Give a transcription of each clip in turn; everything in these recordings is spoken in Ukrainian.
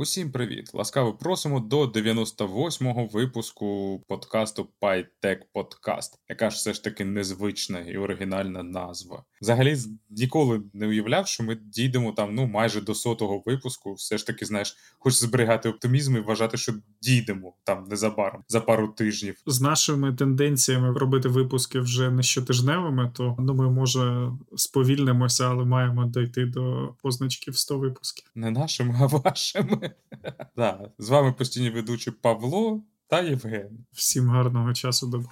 Усім привіт! Ласкаво просимо до 98-го випуску подкасту PyTech Podcast, яка ж все ж таки незвична і оригінальна назва. Взагалі ніколи не уявляв, що ми дійдемо там ну майже до сотого випуску. Все ж таки, знаєш, хоч зберігати оптимізм і вважати, що дійдемо там незабаром за пару тижнів. З нашими тенденціями робити випуски вже не щотижневими, то думаю, може сповільнимося, але маємо дойти до позначки в 100 випусків. Не нашими, а вашими. Да. З вами постійні ведучі Павло та Євген. Всім гарного часу доби.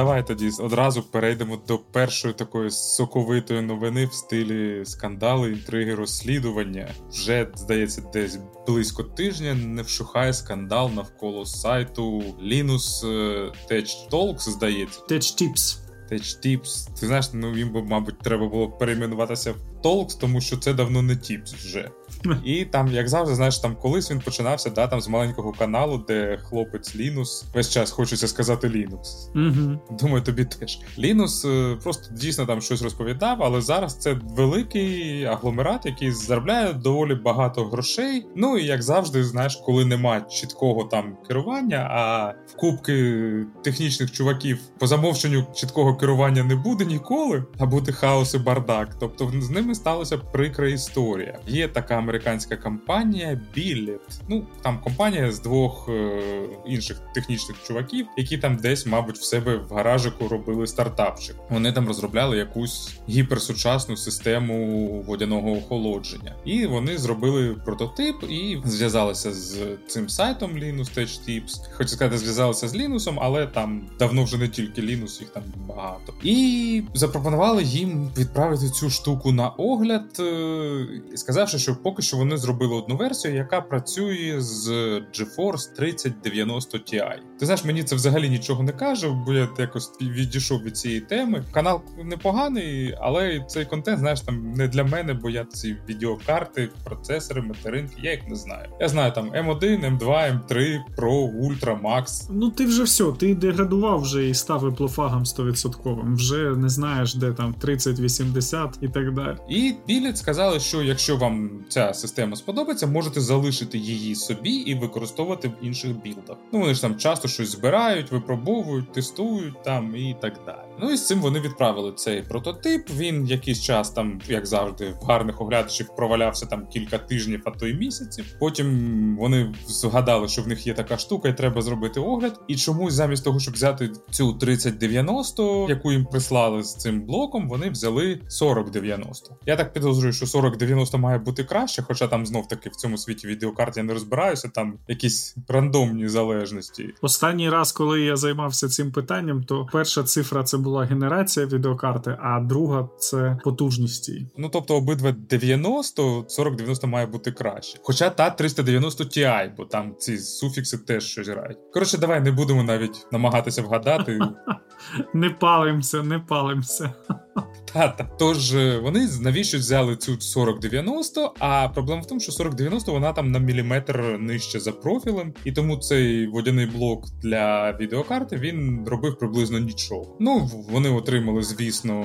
Давай тоді одразу перейдемо до першої такої соковитої новини в стилі скандали, інтриги, розслідування. Вже здається, десь близько тижня не вшухає скандал навколо сайту Linux е, Tech Talks, здається. Tech Tips. Tech Tips. Ти знаєш, ну їм би, мабуть, треба було перейменуватися в Talks, тому що це давно не Tips вже. І там, як завжди, знаєш, там колись він починався да, там з маленького каналу, де хлопець Лінус весь час хочеться сказати Лінус. Угу. Думаю, тобі теж. Лінус е, просто дійсно там щось розповідав, але зараз це великий агломерат, який заробляє доволі багато грошей. Ну і як завжди, знаєш, коли нема чіткого там керування, а в кубки технічних чуваків по замовченню чіткого керування не буде ніколи, а буде хаос і бардак. Тобто з ними сталася прикра історія. Є така американська компанія Billet. Ну там компанія з двох е, інших технічних чуваків, які там десь, мабуть, в себе в гаражику робили стартапчик. Вони там розробляли якусь гіперсучасну систему водяного охолодження, і вони зробили прототип і зв'язалися з цим сайтом Linux Tech Tips. Хочу сказати, зв'язалися з Linux, але там давно вже не тільки Linux, їх там багато. І запропонували їм відправити цю штуку на огляд, е, сказавши, що поки що вони зробили одну версію, яка працює з GeForce 3090 Ti. Ти знаєш, мені це взагалі нічого не каже, бо я якось відійшов від цієї теми. Канал непоганий, але цей контент, знаєш, там не для мене, бо я ці відеокарти, процесори, материнки, я їх не знаю. Я знаю там M1, M2, M3, Pro, Ultra, Max. Ну ти вже все, ти деградував вже і став іплофагом 100%. Вже не знаєш, де там 30-80 і так далі. І Біліт сказали, що якщо вам ця система сподобається, можете залишити її собі і використовувати в інших білдах. Ну вони ж там часто щось збирають, випробовують, тестують там і так далі. Ну і з цим вони відправили цей прототип. Він якийсь час там, як завжди, в гарних оглядачів провалявся там кілька тижнів, а то й місяців. Потім вони згадали, що в них є така штука, і треба зробити огляд. І чомусь замість того, щоб взяти цю 3090, яку їм прислали з цим блоком, вони взяли 4090. Я так підозрюю, що 4090 має бути краще, хоча там знов таки в цьому світі відеокарт я не розбираюся, там якісь рандомні залежності. Останній раз, коли я займався цим питанням, то перша цифра це була генерація відеокарти, а друга це потужність. її. Ну тобто обидва 90, 4090 має бути краще. Хоча та 390 Ti, бо там ці суфікси теж щось грають. Коротше, давай не будемо навіть намагатися вгадати. Не палимося, не палимося. Та-та. Тож е, вони навіщо взяли цю 4090, а проблема в тому, що 4090 вона там на міліметр нижче за профілем, і тому цей водяний блок для відеокарти він робив приблизно нічого. Ну вони отримали, звісно,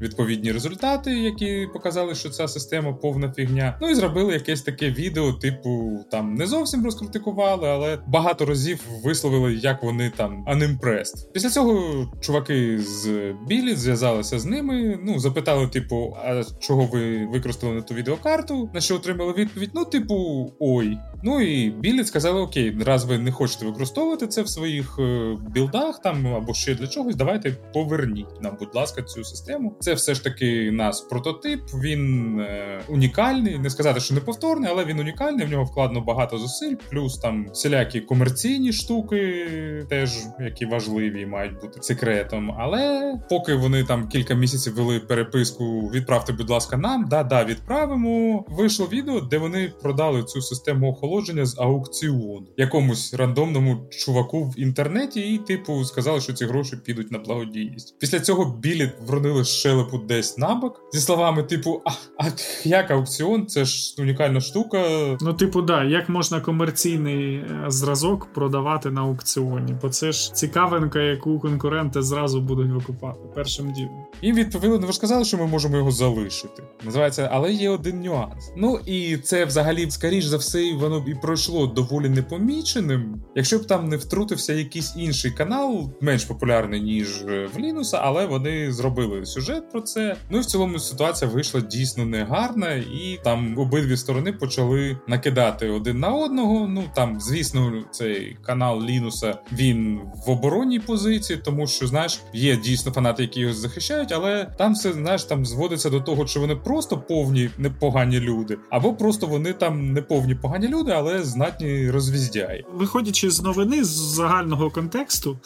відповідні результати, які показали, що ця система повна фігня. Ну і зробили якесь таке відео, типу там не зовсім розкритикували, але багато разів висловили, як вони там unimpressed. Після цього чуваки з Білі зв'язалися з ними. Ну запитали, типу, а чого ви використали на ту відеокарту? На що отримали відповідь? Ну, типу, ой. Ну і Біліт сказали: Окей, раз ви не хочете використовувати це в своїх е, білдах там або ще для чогось, давайте поверніть нам, будь ласка, цю систему. Це все ж таки нас прототип. Він е, унікальний. Не сказати, що не повторний, але він унікальний. В нього вкладено багато зусиль, плюс там всілякі комерційні штуки, теж які важливі, мають бути секретом. Але поки вони там кілька місяців вели переписку. Відправте, будь ласка, нам. Да, да, відправимо. Вийшло відео, де вони продали цю систему охолодження з аукціону якомусь рандомному чуваку в інтернеті, і, типу, сказали, що ці гроші підуть на благодійність. Після цього білі вронили щелепу десь набок зі словами, типу, а, а як аукціон? Це ж унікальна штука. Ну, типу, да, як можна комерційний е, зразок продавати на аукціоні? Бо це ж цікавинка, яку конкуренти зразу будуть викупати першим ділом. Їм відповіли, ви ж сказали, що ми можемо його залишити. Називається, але є один нюанс. Ну і це взагалі, скоріш за все, воно і пройшло доволі непоміченим. Якщо б там не втрутився якийсь інший канал, менш популярний ніж е, в Лінуса, але вони зробили сюжет про це. Ну і в цілому ситуація вийшла дійсно негарна, і там обидві сторони почали накидати один на одного. Ну там, звісно, цей канал Лінуса він в оборонній позиції, тому що знаєш, є дійсно фанати, які його захищають, але там все знаєш, там зводиться до того, чи вони просто повні непогані люди, або просто вони там не повні погані люди, але знатні розвіздяї. Виходячи з новини з загального контексту,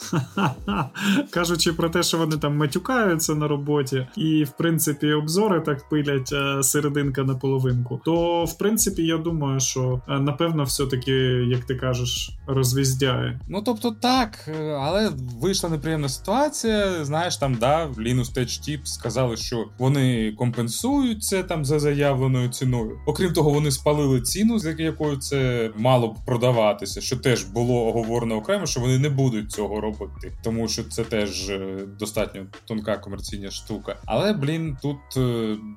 кажучи про те, що вони там матюкаються на роботі, і в принципі обзори так пилять е, серединка на половинку, то в принципі я думаю, що е, напевно все-таки, як ти кажеш, розвіздяє. Ну тобто так, е, але вийшла неприємна ситуація. Знаєш, там да, Linux Tech Tips сказали, що вони компенсують це там за заявленою ціною. Окрім того, вони спалили ціну, за якою це мало б продаватися, що теж було оговорено окремо, що вони не будуть цього робити, тому що це теж достатньо тонка комерційна штука. Але блін, тут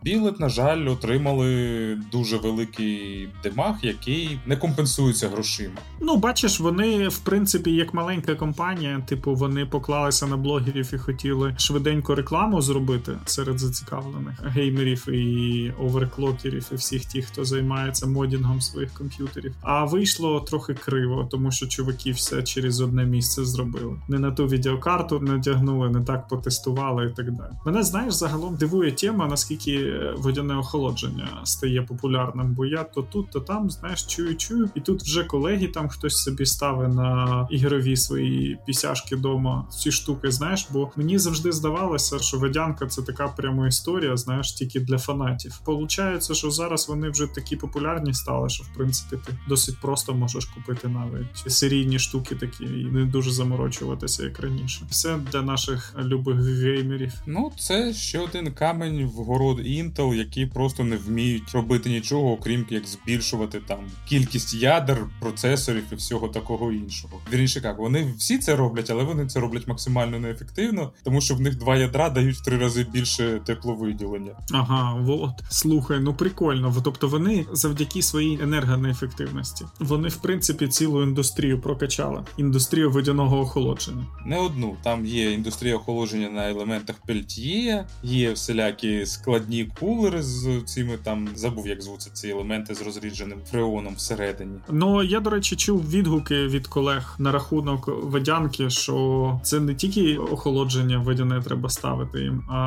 білет, на жаль, отримали дуже великий демах, який не компенсується грошима. Ну, бачиш, вони в принципі як маленька компанія, типу, вони поклалися на блогерів і хотіли швиденько рекламу зробити серед зацікавлених геймерів і оверклокерів, і всіх тих, хто займається модінгом своїх комп'ютерів. А вийшло трохи криво, тому що чуваки все через одне місце зробили. Не на ту відеокарту натягнули, не так потестували і так далі. Мене знаєш, загалом дивує тема, наскільки водяне охолодження стає популярним, бо я то тут, то там, знаєш, чую, чую, і тут вже колеги там хтось собі ставить на ігрові свої пісяшки дома ці штуки, знаєш, бо мені завжди здавалося, що водянка це така прямо історія, знаєш, тільки для фанатів. Получається, що зараз вони вже такі популярні стали, що в принципі ти досить просто можеш купити навіть серійні штуки такі і не дуже заморочуватися, як раніше. Все для наших любих геймерів. Ну, це ще один камень в город Intel, які просто не вміють робити нічого, окрім як збільшувати там кількість ядер, процесорів і всього такого іншого. Вірніше, як вони всі це роблять, але вони це роблять максимально неефективно, тому що в них два ядра дають в три рази більше тепловиділення. Ага, вот. Слухай, ну прикольно. Тобто вони завдяки своїй енергонеефективності, вони в принципі цілу індустрію прокачали. Індустрію водяного охолодження. Не одну там є індустрія охолодження на елементах пельтьє, є всілякі складні кулери з цими там забув, як звуться ці елементи з розрідженим фреоном всередині. Ну я до речі чув відгуки від колег на рахунок водянки, що це не тільки охолодження водяне треба ставити їм, а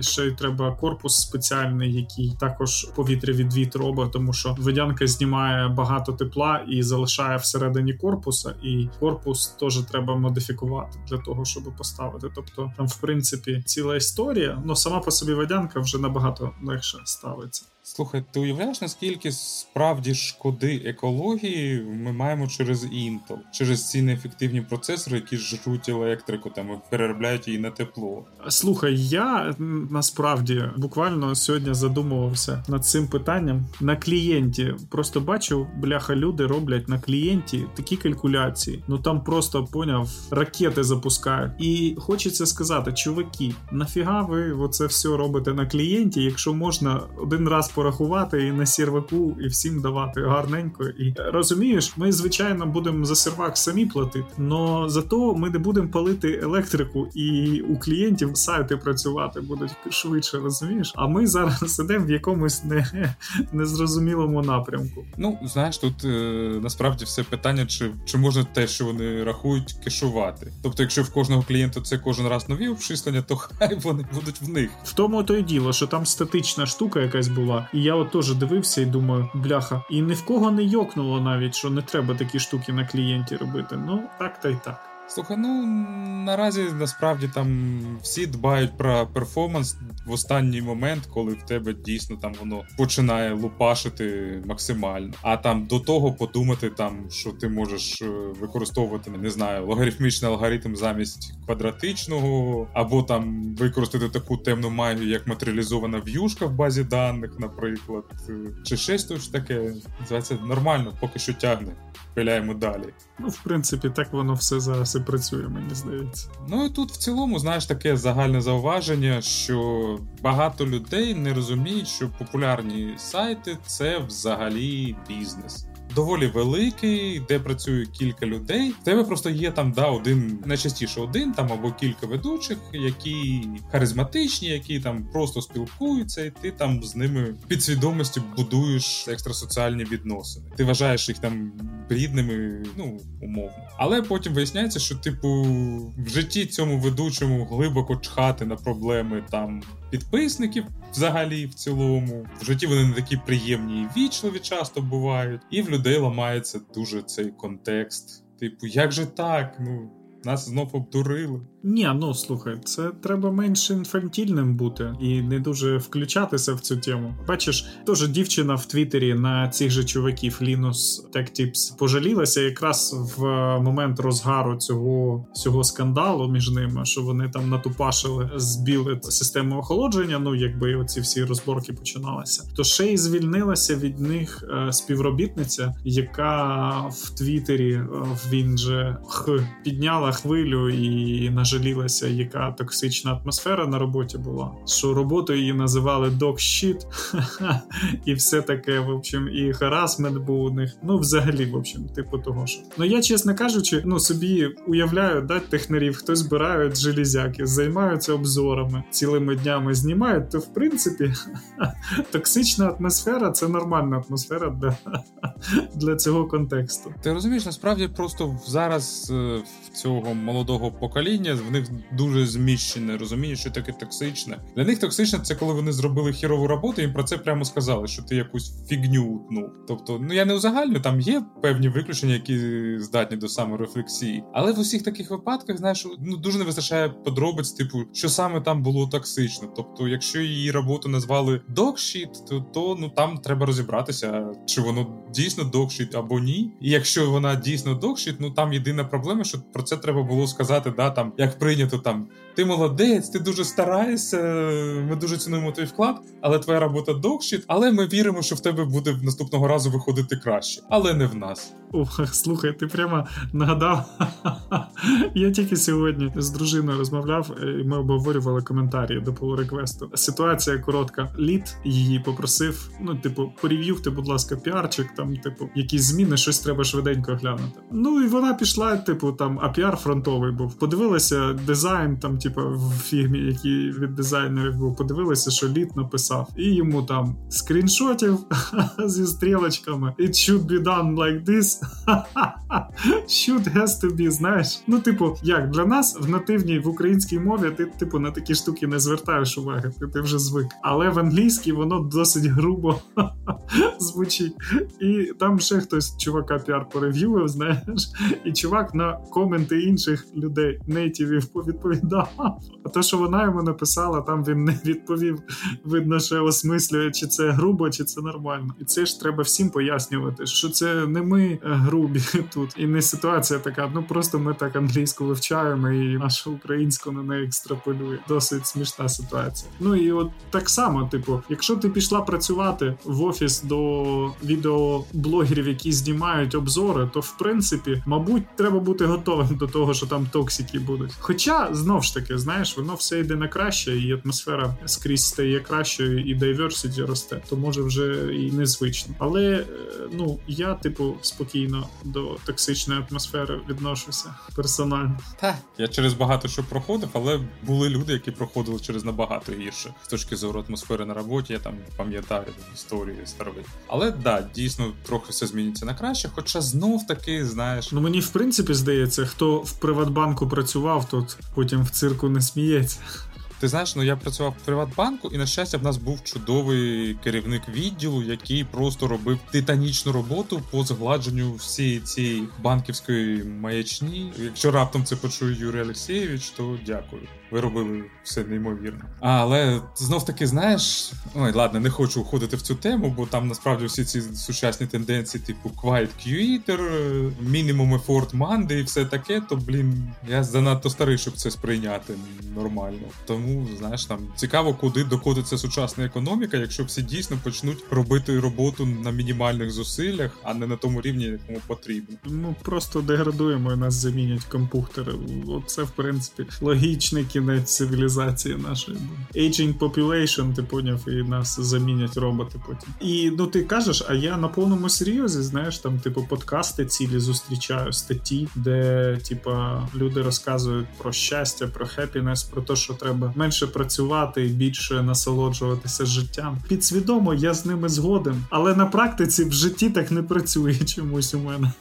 ще й треба корпус спеціальний, який також повітря від вітру робить, тому що водянка знімає багато тепла і залишає всередині корпуса, і корпус теж треба модифікувати для того, щоб поставити. Тобто там, в принципі, ціла історія, ну сама по собі водянка вже набагато легше ставиться. Слухай, ти уявляєш, наскільки справді шкоди екології ми маємо через Intel, через ці неефективні процесори, які жруть електрику там і переробляють її на тепло? Слухай, я насправді буквально сьогодні задумувався над цим питанням на клієнті. Просто бачу, бляха, люди роблять на клієнті такі калькуляції. Ну там просто поняв, ракети запускають. І хочеться сказати, чуваки, нафіга ви оце все робите на клієнті, якщо можна один раз порахувати і на серваку, і всім давати гарненько. І розумієш, ми звичайно будемо за сервак самі платити, але зато ми не будемо палити електрику, і у клієнтів сайти працювати будуть швидше, розумієш? А ми зараз сидимо в якомусь не, незрозумілому напрямку. Ну знаєш, тут е, насправді все питання, чи чи можна те, що вони рахують, кешувати. Тобто, якщо в кожного клієнта це кожен раз нові обчислення, то хай вони будуть в них. В тому то й діло, що там статична штука якась була. І я от теж дивився і думаю, бляха, і ні в кого не йокнуло навіть, що не треба такі штуки на клієнті робити. Ну так та й так. Слухай, ну наразі насправді там всі дбають про перформанс в останній момент, коли в тебе дійсно там воно починає лупашити максимально. А там до того подумати, там що ти можеш е, використовувати не знаю, логарифмічний алгоритм замість квадратичного, або там використати таку темну магію, як матеріалізована в'юшка в базі даних, наприклад, е, чи щось таке. Називається нормально, поки що тягне пиляємо далі. Ну, в принципі, так воно все зараз і працює, мені здається. Ну і тут в цілому, знаєш, таке загальне зауваження, що багато людей не розуміють, що популярні сайти це взагалі бізнес доволі великий, де працює кілька людей. В тебе просто є там да один, найчастіше один там або кілька ведучих, які харизматичні, які там просто спілкуються, і ти там з ними підсвідомістю будуєш екстрасоціальні відносини. Ти вважаєш їх там рідними, ну умовно. Але потім виясняється, що типу в житті цьому ведучому глибоко чхати на проблеми там підписників взагалі в цілому. В житті вони не такі приємні і вічливі часто бувають, і в людей ламається дуже цей контекст. Типу, як же так? Ну нас знов обдурили. Ні, ну слухай, це треба менш інфантільним бути і не дуже включатися в цю тему. Бачиш, теж дівчина в Твіттері на цих же чуваків Linus Tech Tips пожалілася якраз в момент розгару цього цього скандалу між ними, що вони там натупашили збіли систему охолодження. Ну якби оці всі розборки починалися. То ще й звільнилася від них е, співробітниця, яка в Твіттері е, він же х підняла хвилю і на жалілася, яка токсична атмосфера на роботі була. Що роботу її називали док-щіт, і все таке, в общем, і харасмент був у них. Ну, взагалі, в общем, типу того що. Ну я, чесно кажучи, ну собі уявляю, да, технарів, хтось збирають железяки, займаються обзорами, цілими днями знімають, то в принципі токсична атмосфера це нормальна атмосфера для, для цього контексту. Ти розумієш, насправді просто зараз е, в цього молодого покоління в них дуже зміщене розуміння, що таке токсичне. Для них токсичне це коли вони зробили хірову роботу, їм про це прямо сказали, що ти якусь фігню утнув. Тобто, ну я не узагальню, там є певні виключення, які здатні до саморефлексії. Але в усіх таких випадках, знаєш, ну дуже не вистачає подробиць, типу, що саме там було токсично. Тобто, якщо її роботу назвали докшіт, то, то ну там треба розібратися, чи воно дійсно докшіт або ні. І якщо вона дійсно докшіт, ну там єдина проблема, що про це треба було сказати, да, там як прийнято там. Ти молодець, ти дуже стараєшся, ми дуже цінуємо твій вклад, але твоя робота dog shit. Але ми віримо, що в тебе буде наступного разу виходити краще, але не в нас. Ох, слухай, ти прямо нагадав. Я тільки сьогодні з дружиною розмовляв, е, і ми обговорювали коментарі до pull request у. Ситуація коротка. Лід її попросив. Ну, типу, порев'юйте, будь ласка, піарчик, там, типу, якісь зміни, щось треба швиденько глянути. Ну і вона пішла, типу, там, а піар фронтовий був. Подивилася дизайн, там, типу, в фігмі, який від дизайнерів був, подивилася, що лід написав, і йому там скріншотів зі стрілочками. It should be done like this. Should has to be, знаєш. Ну, типу, як для нас в нативній в українській мові ти, типу, на такі штуки не звертаєш уваги, ти, ти вже звик. Але в англійській воно досить грубо звучить. І там ще хтось чувака піар порев'ював, знаєш, і чувак на коменти інших людей, native ів, відповідав. А те, що вона йому написала, там він не відповів. Видно, що осмислює, чи це грубо, чи це нормально. І це ж треба всім пояснювати, що це не ми грубі тут, і не ситуація така. Ну просто ми так англійську вивчаємо, і наша українську на неї екстраполює. Досить смішна ситуація. Ну і от так само, типу, якщо ти пішла працювати в офіс до відеоблогерів, які знімають обзори, то в принципі, мабуть, треба бути готовим до того, що там токсики будуть. Хоча знов ж таки, знаєш, воно все йде на краще, і атмосфера скрізь стає кращою, і diversity росте, то може вже і незвично. Але е, ну я, типу, спокійно до токсичної атмосфери відношуся персонально. Так, я через багато що проходив, але були люди, які проходили через набагато гірше з точки зору атмосфери на роботі. Я там пам'ятаю історії старові. Але да, дійсно трохи все зміниться на краще. Хоча знов таки, знаєш, ну мені в принципі здається, хто в Приватбанку працював тут, потім в цирку не сміється. Ти знаєш, ну я працював в Приватбанку, і на щастя, в нас був чудовий керівник відділу, який просто робив титанічну роботу по згладженню всієї цієї банківської маячні. Якщо раптом це почує Юрій Олексійович, то дякую. Ви робили все неймовірно. А, але знов таки, знаєш, ой, ладно, не хочу уходити в цю тему, бо там насправді всі ці сучасні тенденції, типу Quiet Quieter, Minimum Effort Monday і все таке, то блін, я занадто старий, щоб це сприйняти нормально. Тому знаєш, там цікаво, куди докотиться сучасна економіка, якщо всі дійсно почнуть робити роботу на мінімальних зусиллях, а не на тому рівні, якому потрібно. Ну просто деградуємо і нас замінять компухтери. Оце в принципі логічний кінець цивілізації нашої. Aging population, ти поняв, і нас замінять роботи потім. І ну ти кажеш, а я на повному серйозі, знаєш, там, типу, подкасти цілі зустрічаю, статті, де типа люди розказують про щастя, про хепінес, про те, що треба менше працювати і більше насолоджуватися життям. Підсвідомо я з ними згоден, але на практиці в житті так не працює чомусь у мене.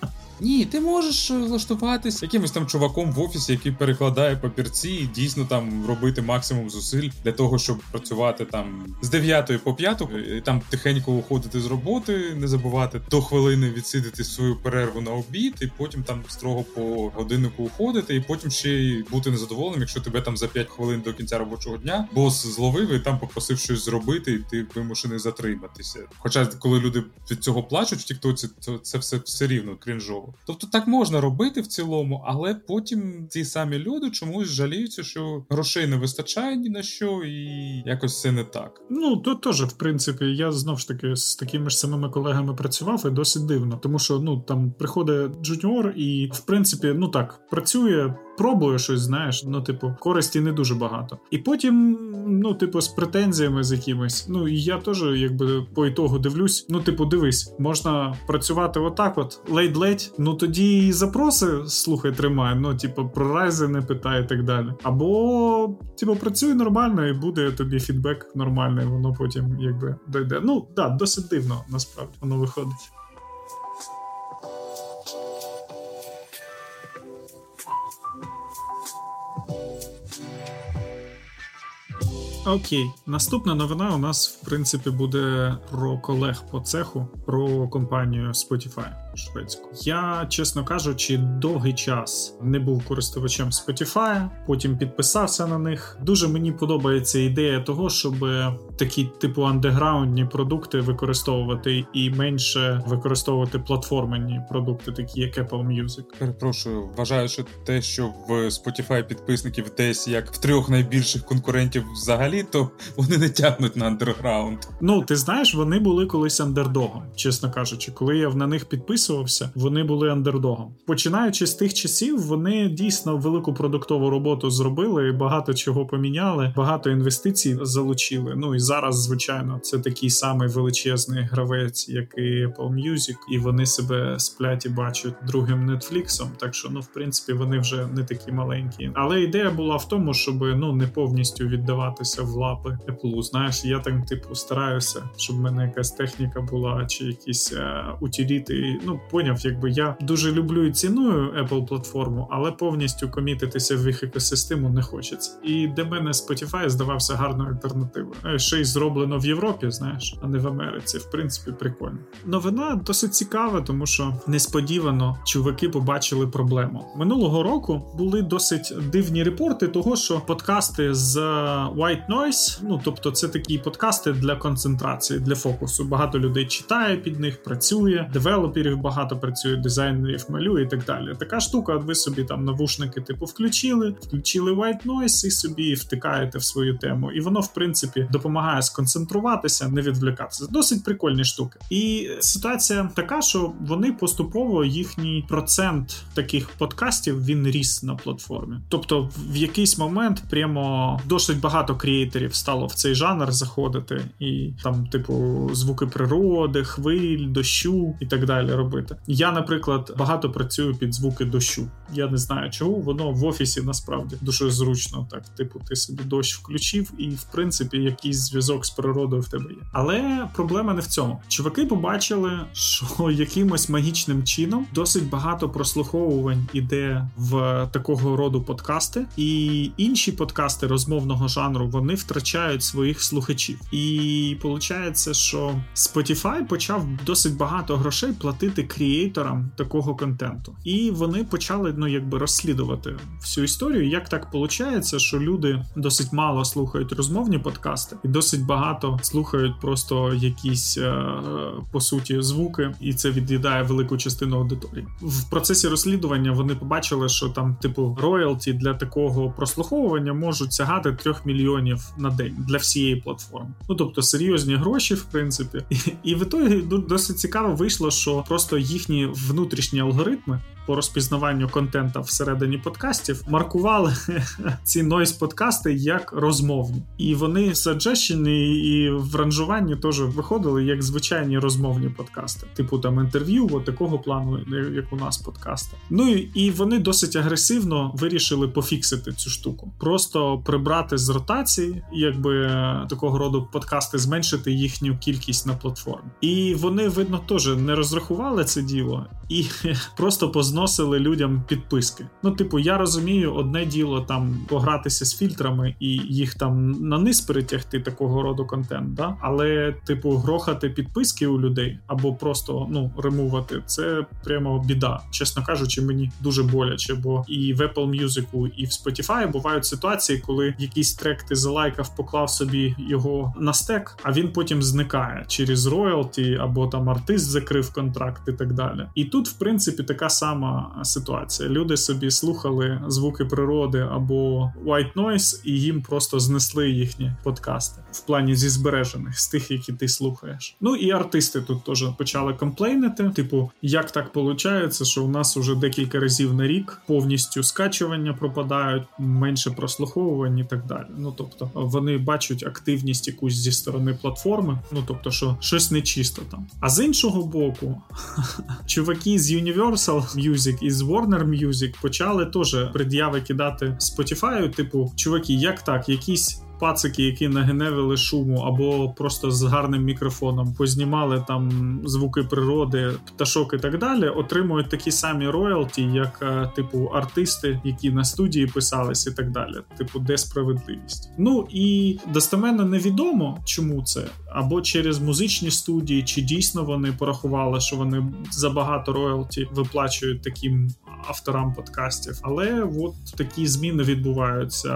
Ні, ти можеш влаштуватись якимось там чуваком в офісі, який перекладає папірці, і дійсно там робити максимум зусиль для того, щоб працювати там з 9 по 5, і там тихенько уходити з роботи, не забувати до хвилини відсидити свою перерву на обід, і потім там строго по годиннику уходити, і потім ще й бути незадоволеним, якщо тебе там за 5 хвилин до кінця робочого дня бос зловив і там попросив щось зробити, і ти вимушений затриматися. Хоча коли люди від цього плачуть в Тіктоці, то це все все рівно крінжово. Тобто так можна робити в цілому, але потім ці самі люди чомусь жаліються, що грошей не вистачає ні на що, і якось все не так. Ну то теж, в принципі, я знов ж таки з такими ж самими колегами працював і досить дивно, тому що ну там приходить джуніор, і в принципі, ну так працює пробую щось, знаєш, ну, типу, користі не дуже багато. І потім, ну, типу, з претензіями з якимись. Ну, я теж, якби по ітогу дивлюсь. Ну, типу, дивись, можна працювати отак, от ледь-ледь, ну тоді і запроси, слухай, тримай, ну, типу, про raise и не питай і так далі. Або, типу, працюй нормально, і буде тобі фідбек нормальний, воно потім якби дойде. Ну, так, да, досить дивно, насправді воно виходить. Окей, наступна новина у нас в принципі буде про колег по цеху, про компанію Spotify шведську. Я, чесно кажучи, довгий час не був користувачем Spotify, потім підписався на них. Дуже мені подобається ідея того, щоб такі типу андеграундні продукти використовувати і менше використовувати платформенні продукти, такі як Apple Music. Перепрошую, вважаю, що те, що в Spotify підписників десь як в трьох найбільших конкурентів взагалі, то вони не тягнуть на андерграунд. Ну ти знаєш, вони були колись андердогом, чесно кажучи, коли я на них підписувався, вони були андердогом. Починаючи з тих часів, вони дійсно велику продуктову роботу зробили, багато чого поміняли, багато інвестицій залучили. Ну і зараз, звичайно, це такий самий величезний гравець, як і Apple Music, і вони себе сплять і бачать другим Netflix, Так що, ну, в принципі, вони вже не такі маленькі. Але ідея була в тому, щоб ну не повністю віддаватися в лапи Apple. Знаєш, я там типу стараюся, щоб в мене якась техніка була, чи якісь е, утиліти. Ну поняв, якби я дуже люблю і ціную Apple платформу, але повністю комітитися в їх екосистему не хочеться. І для мене Spotify здавався гарною альтернативою. Е, ще й зроблено в Європі, знаєш, а не в Америці. В принципі, прикольно. Новина досить цікава, тому що несподівано чуваки побачили проблему. Минулого року були досить дивні репорти того, що подкасти з White Noise, ну тобто, це такі подкасти для концентрації, для фокусу. Багато людей читає під них, працює, девелоперів багато працює, дизайнерів малює і так далі. Така штука, ви собі там навушники, типу, включили, включили White Noise і собі втикаєте в свою тему. І воно, в принципі, допомагає сконцентруватися, не відвлікатися. Досить прикольні штуки. І ситуація така, що вони поступово їхній процент таких подкастів він ріс на платформі. Тобто, в якийсь момент прямо досить багато креаторів стало в цей жанр заходити, і там, типу, звуки природи, хвиль, дощу і так далі робити. Я, наприклад, багато працюю під звуки дощу. Я не знаю чого, воно в офісі насправді дуже зручно. Так, типу, ти собі дощ включив, і в принципі якийсь зв'язок з природою в тебе є. Але проблема не в цьому. Чуваки побачили, що якимось магічним чином досить багато прослуховувань іде в такого роду подкасти, і інші подкасти розмовного жанру вони втрачають своїх слухачів. І виходить, що Spotify почав досить багато грошей платити крієйторам такого контенту, і вони почали ну якби розслідувати всю історію. Як так виходить, що люди досить мало слухають розмовні подкасти, і досить багато слухають просто якісь е, по суті звуки, і це від'їдає велику частину аудиторії. В процесі розслідування вони побачили, що там, типу, роялті для такого прослуховування можуть сягати 3 мільйонів на день для всієї платформи. Ну тобто серйозні гроші, в принципі, і в ітогі досить цікаво вийшло, що просто їхні внутрішні алгоритми по розпізнаванню контента всередині подкастів маркували ці нойс подкасти як розмовні, і вони саджещені і в ранжуванні теж виходили як звичайні розмовні подкасти, типу там інтерв'ю, от такого плану, як у нас подкасти. Ну і вони досить агресивно вирішили пофіксити цю штуку, просто прибрати з ротації, якби такого роду подкасти, зменшити їхню кількість на платформі. І вони видно теж не розрахували це діло і просто позносили людям підписки. Ну, типу, я розумію, одне діло там погратися з фільтрами і їх там на низ перетягти такого роду контент, да? але, типу, грохати підписки у людей або просто ну ремувати це прямо біда. Чесно кажучи, мені дуже боляче, бо і в Apple Music, і в Spotify бувають ситуації, коли якийсь трек ти залайкав, поклав собі його на стек, а він потім зникає через роялті або там артист закрив контракт і так далі. І тут, в принципі, така сама ситуація. Люди собі слухали звуки природи або white noise, і їм просто знесли їхні подкасти в плані зі збережених з тих, які ти слухаєш. Ну і артисти тут теж почали комплейнити. Типу, як так виходить, що у нас уже декілька разів на рік повністю скачування пропадають, менше прослуховувань і так далі. Ну тобто вони бачать активність якусь зі сторони платформи. Ну тобто, що щось нечисто там. А з іншого боку, чуваки з Universal Music і з Warner Music почали теж пред'яви кидати Spotify, типу, чуваки, як так, якісь пацики, які нагеневили шуму, або просто з гарним мікрофоном познімали там звуки природи, пташок і так далі, отримують такі самі роялті, як е, типу артисти, які на студії писались, і так далі. Типу, де справедливість. Ну і достеменно невідомо, чому це, або через музичні студії, чи дійсно вони порахували, що вони забагато роялті виплачують таким авторам подкастів, але от такі зміни відбуваються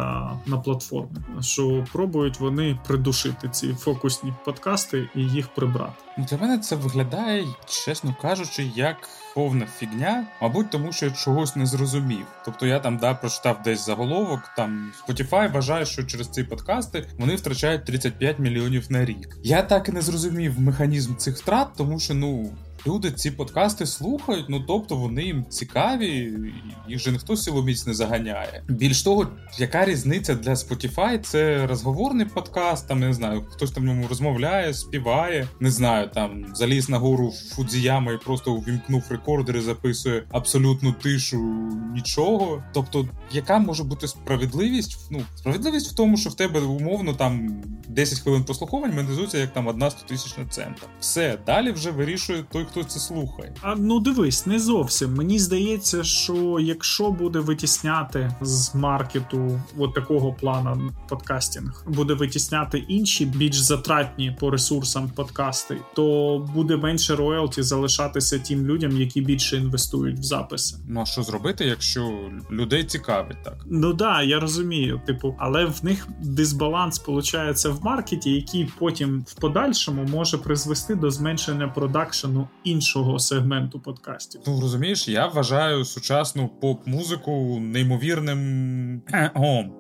на платформі. що пробують вони придушити ці фокусні подкасти і їх прибрати. Ну, для мене це виглядає, чесно кажучи, як повна фігня, мабуть, тому що я чогось не зрозумів. Тобто я там да прочитав десь заголовок. Там Spotify вважає, що через ці подкасти вони втрачають 35 мільйонів на рік. Я так і не зрозумів механізм цих втрат, тому що ну люди ці подкасти слухають, ну тобто вони їм цікаві, їх же ніхто силоміць не заганяє. Більш того, яка різниця для Spotify? Це розговорний подкаст, там не знаю, хтось там в ньому розмовляє, співає, не знаю, там заліз на гору Фудзіяма і просто увімкнув рекордери, записує абсолютну тишу нічого. Тобто, яка може бути справедливість? Ну, справедливість в тому, що в тебе умовно там 10 хвилин прослуховань монетизується як там одна 100 тисячна цента. Все далі вже вирішує той, хто це слухає. А ну дивись, не зовсім. Мені здається, що якщо буде витісняти з маркету от такого плану подкастинг, буде витісняти інші більш затратні по ресурсам подкасти, то буде менше роялті залишатися тим людям, які більше інвестують в записи. Ну а що зробити, якщо людей цікавить так? Ну да, я розумію. Типу, але в них дисбаланс виходить в маркеті, який потім в подальшому може призвести до зменшення продакшену іншого сегменту подкастів. Ну розумієш, я вважаю сучасну поп-музику неймовірним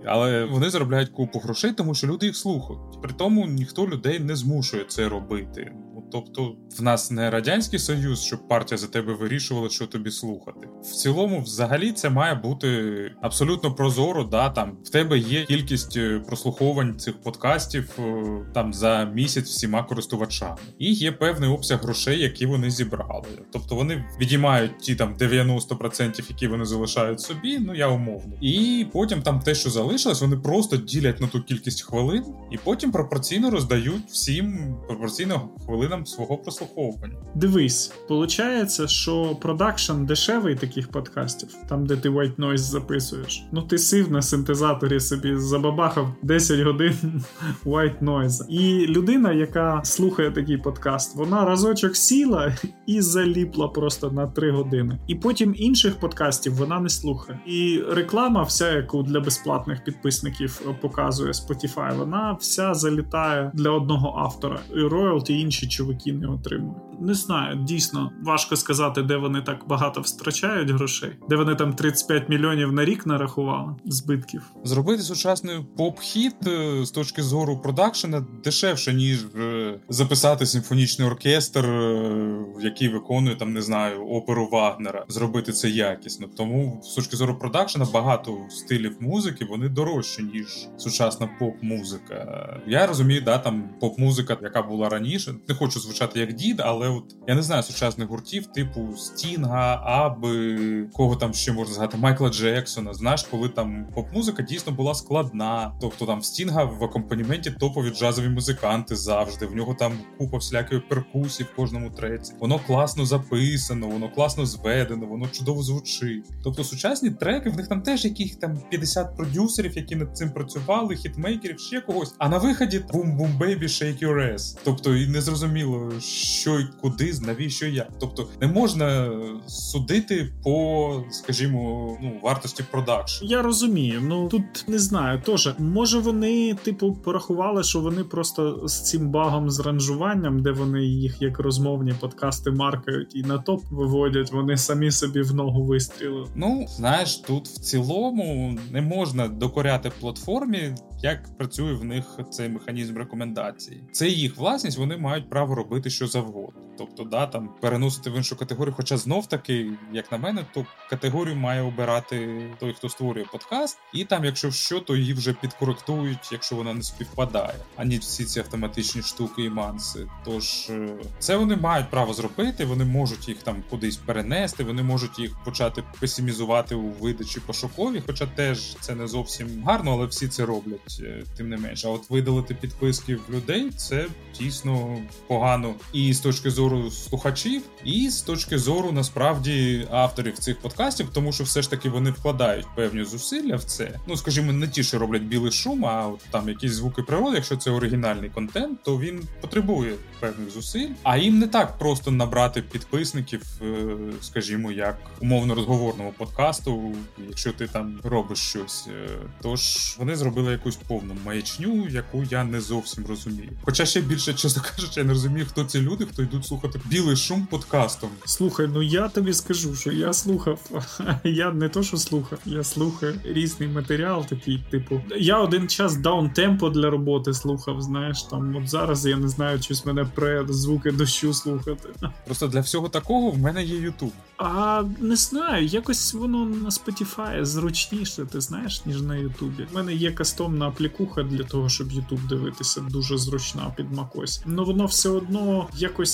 але вони заробляють купу грошей, тому що люди їх слухають. При тому ніхто людей не змушує це робити. Тобто, в нас не радянський союз, щоб партія за тебе вирішувала, що тобі слухати. В цілому, взагалі, це має бути абсолютно прозоро. Да, там в тебе є кількість е, прослуховань цих подкастів е, там за місяць всіма користувачами, і є певний обсяг грошей, які вони зібрали. Тобто вони відіймають ті там 90%, які вони залишають собі. Ну я умовно, і потім там те, що залишилось, вони просто ділять на ту кількість хвилин, і потім пропорційно роздають всім пропорційно хвилинам свого прослуховування. Дивись, виходить, що продакшн дешевий таких подкастів, там де ти white noise записуєш. Ну ти сив на синтезаторі собі забабахав 10 годин white noise. І людина, яка слухає такий подкаст, вона разочок сіла і заліпла просто на 3 години. І потім інших подкастів вона не слухає. І реклама, вся, яку для безплатних підписників показує Spotify, вона вся залітає для одного автора. І роялті інші чуваки не отримують. Не знаю, дійсно важко сказати, де вони так багато втрачають грошей, де вони там 35 мільйонів на рік нарахували збитків. Зробити сучасний поп-хіт е, з точки зору продакшена дешевше, ніж е, записати симфонічний оркестр, е, який виконує там, не знаю, оперу Вагнера, зробити це якісно. Тому з точки зору продакшена багато стилів музики вони дорожчі, ніж сучасна поп-музика. Я розумію, да, там поп-музика, яка була раніше. Не хочу звучати як дід, але от я не знаю сучасних гуртів, типу Стінга, Аби, кого там ще можна згадати, Майкла Джексона. Знаєш, коли там поп-музика дійсно була складна. Тобто там Стінга в акомпаніменті топові джазові музиканти завжди. В нього там купа всілякої перкусії в кожному треці. Воно класно записано, воно класно зведено, воно чудово звучить. Тобто сучасні треки, в них там теж яких там 50 продюсерів, які над цим працювали, хітмейкерів, ще когось. А на виході бум-бум бейбі shake your ass. Тобто і незрозуміло, що й куди, навіщо як. Тобто не можна судити по, скажімо, ну вартості продакшн. Я розумію. Ну тут не знаю. Теж може вони, типу, порахували, що вони просто з цим багом з ранжуванням, де вони їх як розмовні подкасти маркають і на топ виводять, вони самі собі в ногу вистрілили. Ну знаєш, тут в цілому не можна докоряти платформі. Як працює в них цей механізм рекомендації? Це їх власність, вони мають право робити що завгодно. Тобто, да, там переносити в іншу категорію. Хоча знов таки, як на мене, то категорію має обирати той, хто створює подкаст, і там, якщо що, то її вже підкоректують, якщо вона не співпадає, ані всі ці автоматичні штуки і манси. Тож це вони мають право зробити, вони можуть їх там кудись перенести, вони можуть їх почати песимізувати у видачі пошукові, хоча теж це не зовсім гарно, але всі це роблять тим не менше. А от видалити підписки в людей це дійсно погано і з точки зору слухачів, і з точки зору насправді авторів цих подкастів, тому що все ж таки вони вкладають певні зусилля в це. Ну скажімо, не ті, що роблять білий шум, а от там якісь звуки природи. Якщо це оригінальний контент, то він потребує певних зусиль. А їм не так просто набрати підписників, скажімо, як умовно розговорного подкасту, якщо ти там робиш щось. Тож вони зробили якусь повну маячню, яку я не зовсім розумію. Хоча ще більше, чесно кажучи, я не розумію, хто ці люди, хто йдуть слухати білий шум подкастом. Слухай, ну я тобі скажу, що я слухав. Я не то, що слухав, я слухаю різний матеріал, такий, типу. Я один час даунтемпо для роботи слухав. Знаєш, там от зараз я не знаю, щось мене пре звуки дощу слухати. Просто для всього такого в мене є Ютуб. А не знаю, якось воно на Spotify зручніше, ти знаєш, ніж на Ютубі. У мене є кастомна аплікуха для того, щоб Ютуб дивитися, дуже зручна під macOS. Ну воно все одно якось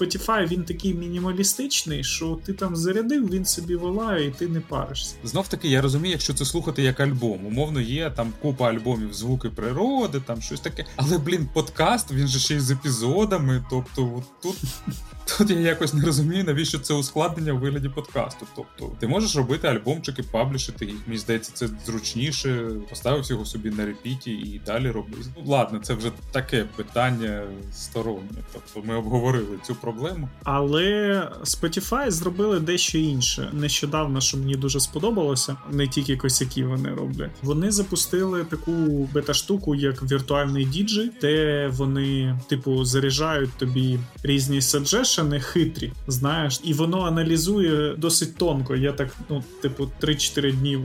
Spotify, він такий мінімалістичний, що ти там зарядив, він собі волає, і ти не паришся. Знов таки, я розумію, якщо це слухати як альбом. Умовно, є там купа альбомів, звуки природи, там щось таке. Але, блін, подкаст, він же ще й з епізодами. Тобто, от тут. Тут я якось не розумію, навіщо це ускладнення в вигляді подкасту. Тобто, ти можеш робити альбомчики, паблішити їх. Мені здається, це зручніше. Поставив його собі на репіті і далі роби. Ну ладно, це вже таке питання стороннє. Тобто ми обговорили цю проблему. Але Spotify зробили дещо інше. Нещодавно, що мені дуже сподобалося, не тільки косяки вони роблять. Вони запустили таку бета-штуку, як віртуальний діджей, де вони, типу, заряджають тобі різні саджеш по-перше, не хитрі, знаєш, і воно аналізує досить тонко. Я так, ну, типу, 3-4 дні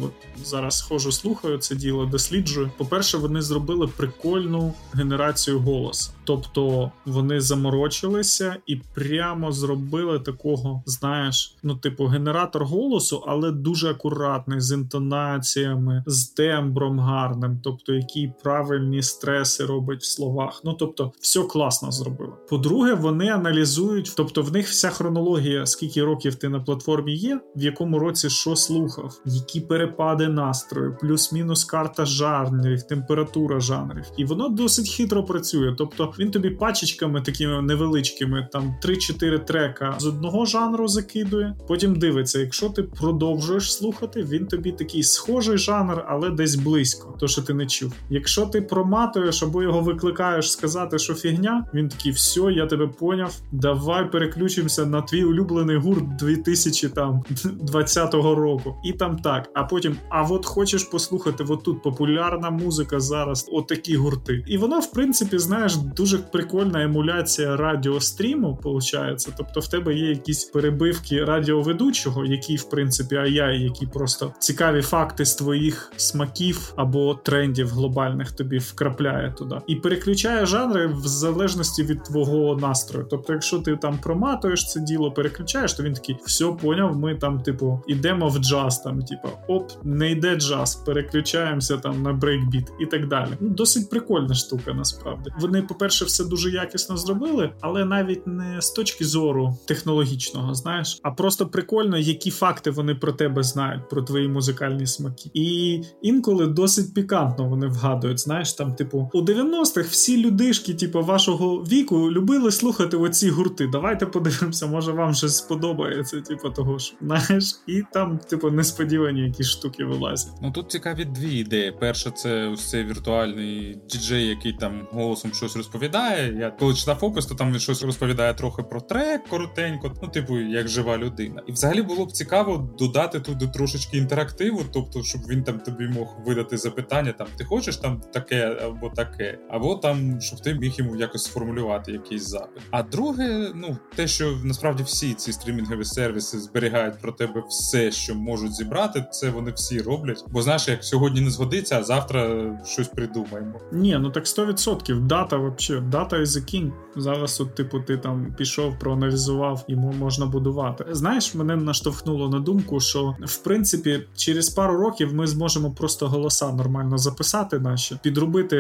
зараз схожу, слухаю це діло, досліджую. По-перше, вони зробили прикольну генерацію голосу. Тобто вони заморочилися і прямо зробили такого, знаєш, ну, типу, генератор голосу, але дуже акуратний, з інтонаціями, з тембром гарним, тобто які правильні стреси робить в словах. Ну тобто, все класно зробили. По-друге, вони аналізують, тобто в них вся хронологія, скільки років ти на платформі є, в якому році що слухав, які перепади настрою, плюс-мінус карта жанрів, температура жанрів, і воно досить хитро працює. Тобто він тобі пачечками такими невеличкими, там 3-4 трека з одного жанру закидує. Потім дивиться, якщо ти продовжуєш слухати, він тобі такий схожий жанр, але десь близько, то що ти не чув. Якщо ти проматуєш або його викликаєш сказати, що фігня, він такий, все, я тебе поняв. Давай переключимося на твій улюблений гурт 2020 року. І там так. А потім, а от хочеш послухати, от тут популярна музика зараз, отакі гурти. І воно, в принципі, знаєш, дуже прикольна емуляція радіостріму, виходить. Тобто в тебе є якісь перебивки радіоведучого, які, в принципі, ай, які просто цікаві факти з твоїх смаків або трендів глобальних тобі вкрапляє туди. І переключає жанри в залежності від твого настрою. Тобто, якщо ти там проматуєш це діло, переключаєш, то він такий, все поняв, ми там, типу, ідемо в джаз, там, типу, оп, не йде джаз, переключаємося там на брейкбіт і так далі. Ну, Досить прикольна штука, насправді. Вони, по-перше, все дуже якісно зробили, але навіть не з точки зору технологічного, знаєш, а просто прикольно, які факти вони про тебе знають, про твої музикальні смаки. І інколи досить пікантно вони вгадують. Знаєш, там, типу, у 90-х всі людишки, типу, вашого віку любили слухати оці гурти. Давайте подивимося, може вам щось сподобається, типу, того ж. Знаєш, і там, типу, несподівані якісь штуки вилазять. Ну тут цікаві дві ідеї. Перша, це ось цей віртуальний діджей, який там голосом щось розповідає. Я коли читав опис, то там він щось розповідає трохи про трек, коротенько, ну, типу, як жива людина. І взагалі було б цікаво додати туди трошечки інтерактиву, тобто, щоб він там тобі мог видати запитання, там ти хочеш там таке або таке, або там, щоб ти міг йому якось сформулювати якийсь запит. А друге, ну те, що насправді всі ці стрімінгові сервіси зберігають про тебе все, що можуть зібрати, це вони всі роблять. Бо знаєш, як сьогодні не згодиться, а завтра щось придумаємо. Ні, ну так 100%. Дата вообще, дата the king. Зараз, от, типу, ти там пішов, проаналізував, йому можна будувати. Знаєш, мене наштовхнуло на думку, що в принципі через пару років ми зможемо просто голоса нормально записати, наші підробити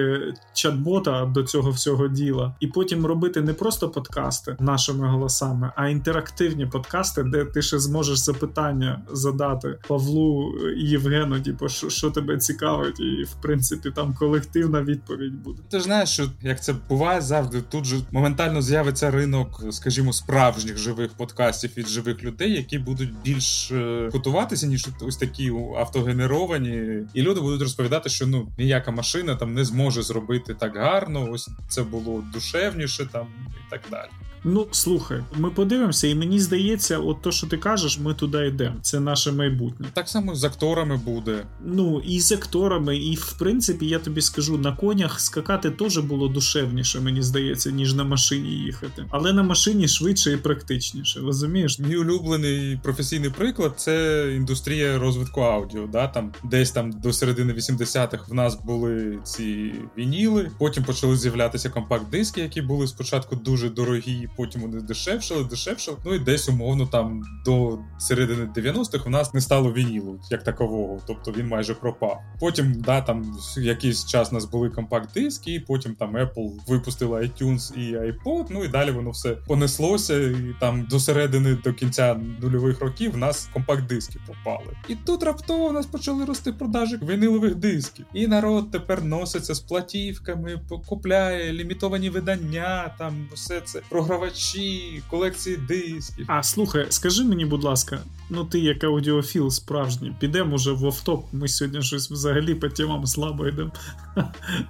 чат-бота до цього всього діла, і потім робити не просто подкасти нашими голосами, а інтерактивні подкасти, де ти ще зможеш запитання задати Павлу і Євгену, типу, що, що тебе цікавить, і в принципі там колективна відповідь буде. Ти ж знаєш, що як це буває завжди, тут же моментально з'явиться ринок, скажімо, справжніх живих подкастів від живих людей, які будуть більш е, готуватися, ніж ось такі автогенеровані, і люди будуть розповідати, що ну ніяка машина там не зможе зробити так гарно. Ось це було душевніше там і так далі. Ну, слухай, ми подивимося, і мені здається, от то, що ти кажеш, ми туди йдемо. Це наше майбутнє. Так само з акторами буде. Ну і з акторами, і в принципі, я тобі скажу, на конях скакати теж було душевніше, мені здається, ніж на машині їхати. Але на машині швидше і практичніше. Розумієш? Мій улюблений професійний приклад це індустрія розвитку аудіо. Да? Там десь там до середини 80-х в нас були ці вініли, потім почали з'являтися компакт-диски, які були спочатку дуже дорогі потім вони дешевшили, дешевшили. Ну і десь умовно там до середини 90-х у нас не стало вінілу як такового, тобто він майже пропав. Потім, да, там якийсь час у нас були компакт-диски, і потім там Apple випустила iTunes і iPod, ну і далі воно все понеслося, і там до середини до кінця нульових років в нас компакт-диски попали. І тут раптово у нас почали рости продажі вінилових дисків. І народ тепер носиться з платівками, купляє лімітовані видання, там все це програвачі програвачі, колекції дисків. А слухай, скажи мені, будь ласка, ну ти як аудіофіл справжній, підемо вже в офтоп. Ми сьогодні щось взагалі по темам слабо йдемо.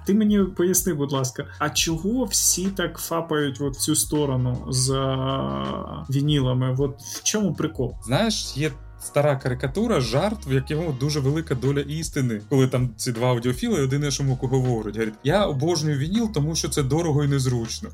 Ти мені поясни, будь ласка, а чого всі так фапають от в цю сторону з вінілами? От в чому прикол? Знаєш, є. Стара карикатура, жарт, в якому дуже велика доля істини, коли там ці два аудіофіли один іншому говорять. Говорять, я обожнюю вініл, тому що це дорого і незручно.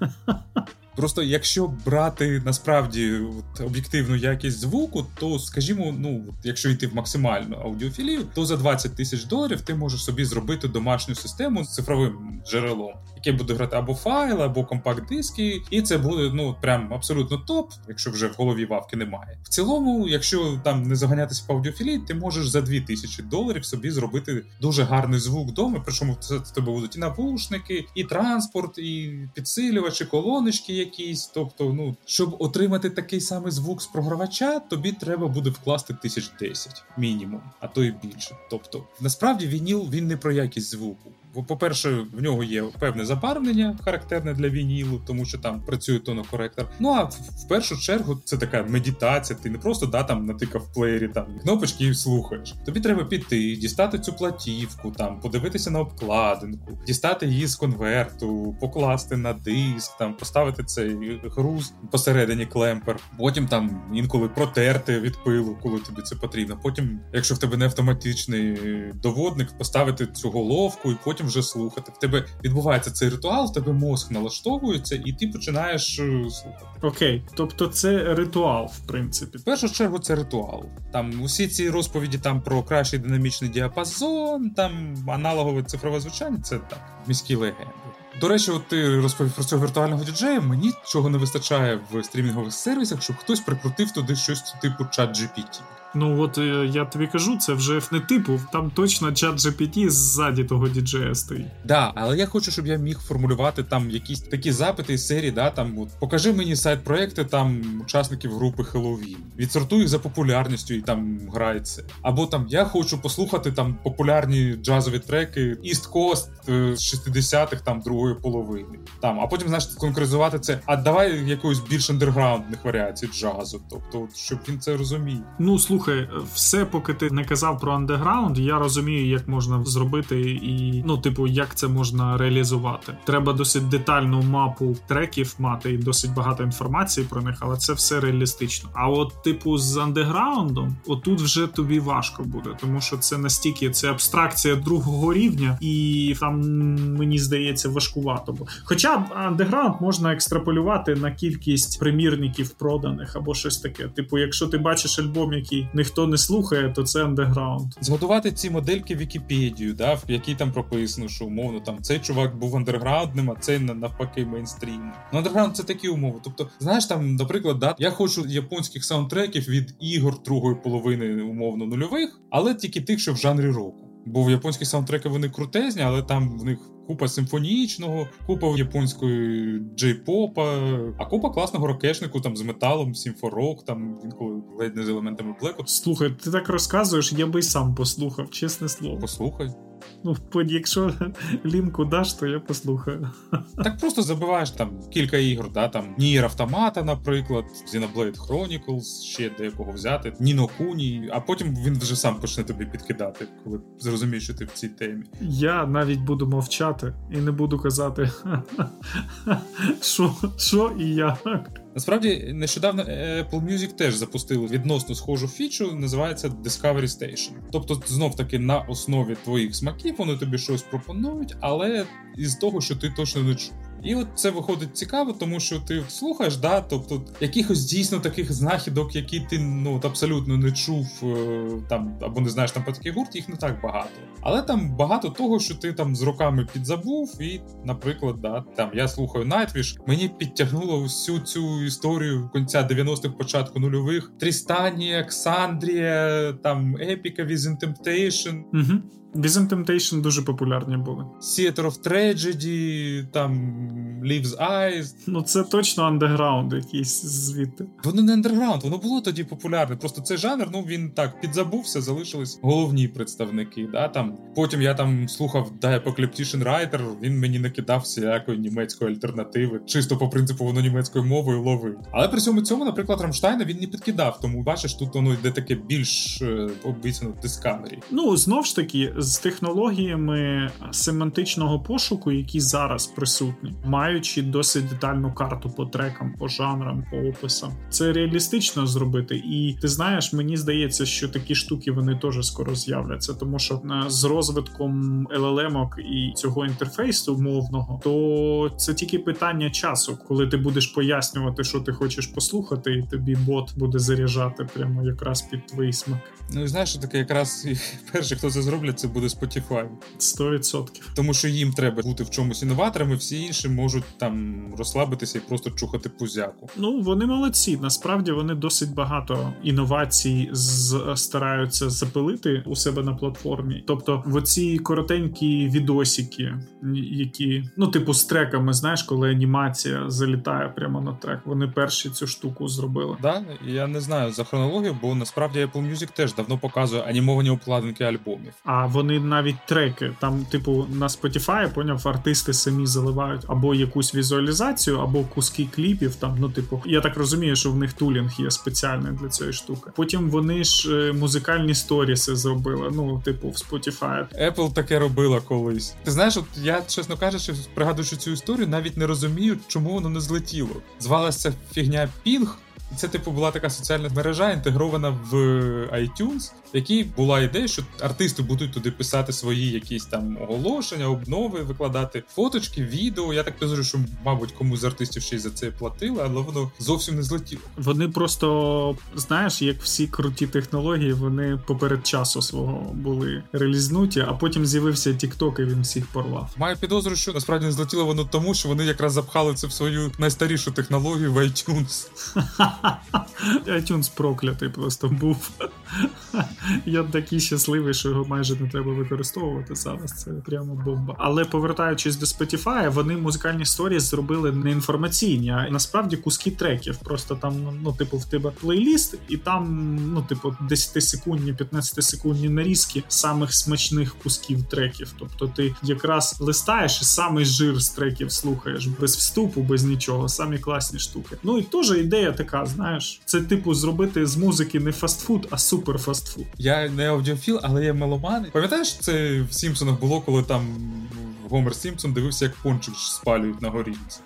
Просто якщо брати насправді от, об'єктивну якість звуку, то скажімо, ну якщо йти в максимальну аудіофілію, то за 20 тисяч доларів ти можеш собі зробити домашню систему з цифровим джерелом, яке буде грати або файл, або компакт-диски, і це буде ну прям абсолютно топ, якщо вже в голові вавки немає. В цілому, якщо там не заганятися по аудіофілії, ти можеш за 2000 доларів собі зробити дуже гарний звук вдома. Причому це в тебе будуть і навушники, і транспорт, і підсилювачі, колоночки якісь. Тобто, ну щоб отримати такий самий звук з програвача, тобі треба буде вкласти тисяч десять мінімум, а то і більше. Тобто, насправді вініл він не про якість звуку. По-перше, в нього є певне забарвлення, характерне для вінілу, тому що там працює тонокоректор. Ну а в першу чергу це така медитація. Ти не просто да там натикав в плеєрі там кнопочки і слухаєш. Тобі треба піти, дістати цю платівку, там подивитися на обкладинку, дістати її з конверту, покласти на диск, там поставити цей груз посередині клемпер. Потім там інколи протерти від пилу, коли тобі це потрібно. Потім, якщо в тебе не автоматичний доводник, поставити цю головку і потім потім вже слухати. В тебе відбувається цей ритуал, в тебе мозг налаштовується, і ти починаєш е, слухати. Окей, тобто це ритуал, в принципі. В першу чергу це ритуал. Там усі ці розповіді там про кращий динамічний діапазон, там аналогове цифрове звучання це так, міські легенди. До речі, от ти розповів про цього віртуального діджея. Мені чого не вистачає в стрімінгових сервісах, щоб хтось прикрутив туди щось типу чат GPT. Ну от е, я тобі кажу, це вже не типу, там точно чат GPT ззаді того діджея стоїть. Да, але я хочу, щоб я міг формулювати там якісь такі запити із серії, да, там от, покажи мені сайт проекти там учасників групи Halloween. Відсортуй їх за популярністю і там грається. Або там я хочу послухати там популярні джазові треки East Coast е, з 60-х там другої половини. Там, а потім знаєш конкретизувати це. А давай якоїсь більш андерграундних варіацій джазу. Тобто, щоб він це розумів. Ну слухай все, поки ти не казав про андеграунд, я розумію, як можна зробити, і ну, типу, як це можна реалізувати. Треба досить детальну мапу треків мати і досить багато інформації про них, але це все реалістично. А от, типу, з андеграундом, отут вже тобі важко буде, тому що це настільки це абстракція другого рівня, і там мені здається важкувато. Хоча андеграунд можна екстраполювати на кількість примірників проданих або щось таке. Типу, якщо ти бачиш альбом, який ніхто не слухає, то це андеграунд. Зготувати ці модельки Вікіпедію, да, в якій там прописано, що умовно там цей чувак був андерграундним, а цей навпаки мейнстрім. Ну, андерграунд це такі умови. Тобто, знаєш, там, наприклад, да, я хочу японських саундтреків від ігор другої половини умовно нульових, але тільки тих, що в жанрі року. Бо в японські саундтреки вони крутезні, але там в них купа симфонічного, купа японської джей-попа, а купа класного рокешнику там з металом, сімфорок, там інколи ледь не з елементами блеку. Слухай, ти так розказуєш, я би сам послухав, чесне слово. Послухай. Ну, якщо лінку даш, то я послухаю. Так просто забиваєш там кілька ігор, да, там Нір Автомата, наприклад, Xenoblade Chronicles, ще деякого взяти, Ніно Куні, а потім він вже сам почне тобі підкидати, коли зрозумієш, що ти в цій темі. Я навіть буду мовчати і не буду казати, що, що і як. Насправді, нещодавно Apple Music теж запустили відносно схожу фічу, називається Discovery Station. Тобто, знов таки на основі твоїх смаків вони тобі щось пропонують, але із того, що ти точно не чув. І от це виходить цікаво, тому що ти слухаєш, да, тобто якихось дійсно таких знахідок, які ти ну от абсолютно не чув е, там або не знаєш там про такий гурт, їх не так багато. Але там багато того, що ти там з роками підзабув, і, наприклад, да, там я слухаю Nightwish, мені підтягнуло всю цю історію кінця 90-х, початку нульових Трістанія, Ксандрія, там Епіка, Within Temptation. Угу. Temptation дуже популярні були. Theater of Tragedy, там Leaves Eyes. Ну це точно андеграунд якийсь звідти. Воно не андерграунд, воно було тоді популярне. Просто цей жанр, ну він так підзабувся, залишились головні представники. Да, там. Потім я там слухав The Apocalyptician Writer, він мені накидав всілякої німецької альтернативи. Чисто по принципу воно німецькою мовою ловив. Але при цьому цьому, наприклад, Рамштайна він не підкидав. Тому бачиш, тут воно йде таке більш е, обіцяно Discovery. Ну знов ж таки з технологіями семантичного пошуку, які зараз присутні, маючи досить детальну карту по трекам, по жанрам, по описам, це реалістично зробити. І ти знаєш, мені здається, що такі штуки вони теж скоро з'являться, тому що е, з розвитком LLM і цього інтерфейсу мовного, то це тільки питання часу, коли ти будеш пояснювати, що ти хочеш послухати, і тобі бот буде заряджати прямо якраз під твої смаки. Ну і знаєш, таке якраз перший, хто це зроблять, це буде Spotify. 100%. Тому що їм треба бути в чомусь інноваторами, всі інші можуть там розслабитися і просто чухати пузяку. Ну вони молодці. Насправді вони досить багато інновацій з стараються запилити у себе на платформі. Тобто, в оці коротенькі відосики, які ну, типу, з треками, знаєш, коли анімація залітає прямо на трек. Вони перші цю штуку зробили. Да, я не знаю за хронологію, бо насправді Apple Music теж давно показує анімовані обкладинки альбомів. А вони навіть треки там, типу, на Spotify, поняв, артисти самі заливають або якусь візуалізацію, або куски кліпів. Там, ну, типу, я так розумію, що в них тулінг є спеціальний для цієї штуки. Потім вони ж е, музикальні сторіси зробили. Ну, типу, в Spotify. Apple таке робила колись. Ти знаєш, от я чесно кажучи, пригадуючи цю історію, навіть не розумію, чому воно не злетіло. Звалася фігня пінг. Це, типу, була така соціальна мережа, інтегрована в iTunes, в якій була ідея, що артисти будуть туди писати свої якісь там оголошення, обнови, викладати фоточки, відео. Я так підозрюю, що, мабуть, комусь з артистів ще й за це платили, але воно зовсім не злетіло. Вони просто, знаєш, як всі круті технології, вони поперед часу свого були релізнуті, а потім з'явився TikTok і він всіх порвав. Маю підозру, що насправді не злетіло воно тому, що вони якраз запхали це в свою найстарішу технологію в iTunes iTunes проклятий просто був. Я такий щасливий, що його майже не треба використовувати зараз. Це прямо бомба. Але повертаючись до Spotify, вони музикальні історії зробили не інформаційні, а насправді куски треків. Просто там, ну, типу, в тебе плейліст, і там, ну, типу, 10 секундні, 15 секундні нарізки самих смачних кусків треків. Тобто ти якраз листаєш і самий жир з треків слухаєш без вступу, без нічого, самі класні штуки. Ну і теж ідея така, знаєш, це типу зробити з музики не фастфуд, а супер фастфуд. Я не аудіофіл, але я меломан. Пам'ятаєш, це в Сімпсонах було, коли там Гомер Сімпсон дивився, як пончик спалюють на горілці.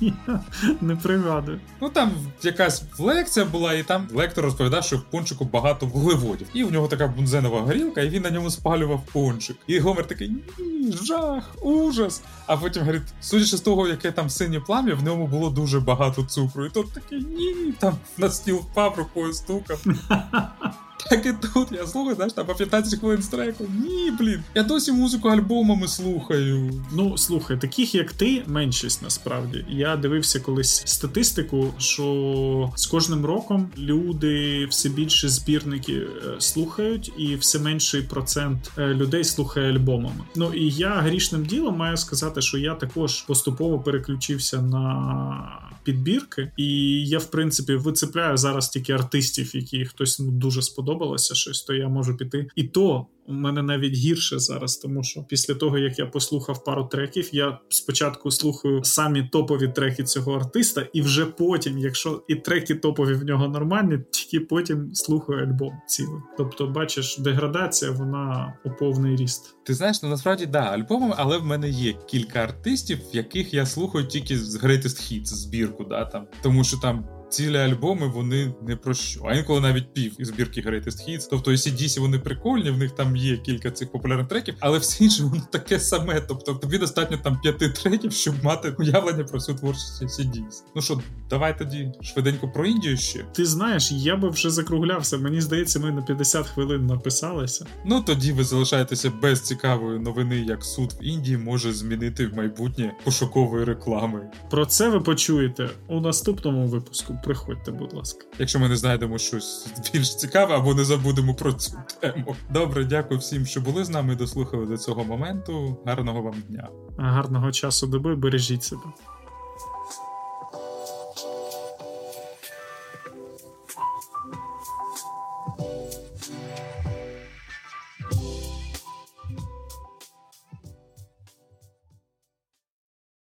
Ні, не пригадую. Ну там якась лекція була, і там лектор розповідав, що в пончику багато вуглеводів. І в нього така бунзенова горілка, і він на ньому спалював пончик. І Гомер такий ні, жах, ужас. А потім говорить, судячи з того, яке там синє плам'я, в ньому було дуже багато цукру. І тот такий ні, там на стіл впав рукою стукав. Так і тут я слухаю, знаєш, там по 15 хвилин з треку. Ні, блін. Я досі музику альбомами слухаю. Ну, слухай, таких як ти, меншість насправді. Я дивився колись статистику, що з кожним роком люди все більше збірники е, слухають, і все менший процент е, людей слухає альбомами. Ну і я грішним ділом маю сказати, що я також поступово переключився на підбірки, і я, в принципі, вицепляю зараз тільки артистів, які хтось ну, дуже сподобалося щось, то я можу піти. І то у мене навіть гірше зараз, тому що після того як я послухав пару треків, я спочатку слухаю самі топові треки цього артиста, і вже потім, якщо і треки топові в нього нормальні, тільки потім слухаю альбом цілий. Тобто, бачиш, деградація вона у повний ріст. Ти знаєш, ну насправді да, альбомами, але в мене є кілька артистів, яких я слухаю тільки з Greatest Hits збірку, да там, тому що там цілі альбоми вони не про що. А інколи навіть пів із збірки Greatest Hits. Тобто ACDC вони прикольні, в них там є кілька цих популярних треків, але все інше воно таке саме. Тобто тобі достатньо там п'яти треків, щоб мати уявлення про всю творчість ACDC. Ну що, давай тоді швиденько про Індію ще. Ти знаєш, я би вже закруглявся. Мені здається, ми на 50 хвилин написалися. Ну тоді ви залишаєтеся без цікавої новини, як суд в Індії може змінити в майбутнє пошукової реклами. Про це ви почуєте у наступному випуску приходьте, будь ласка. Якщо ми не знайдемо щось більш цікаве, або не забудемо про цю тему. Добре, дякую всім, що були з нами і дослухали до цього моменту. Гарного вам дня. Гарного часу доби, бережіть себе.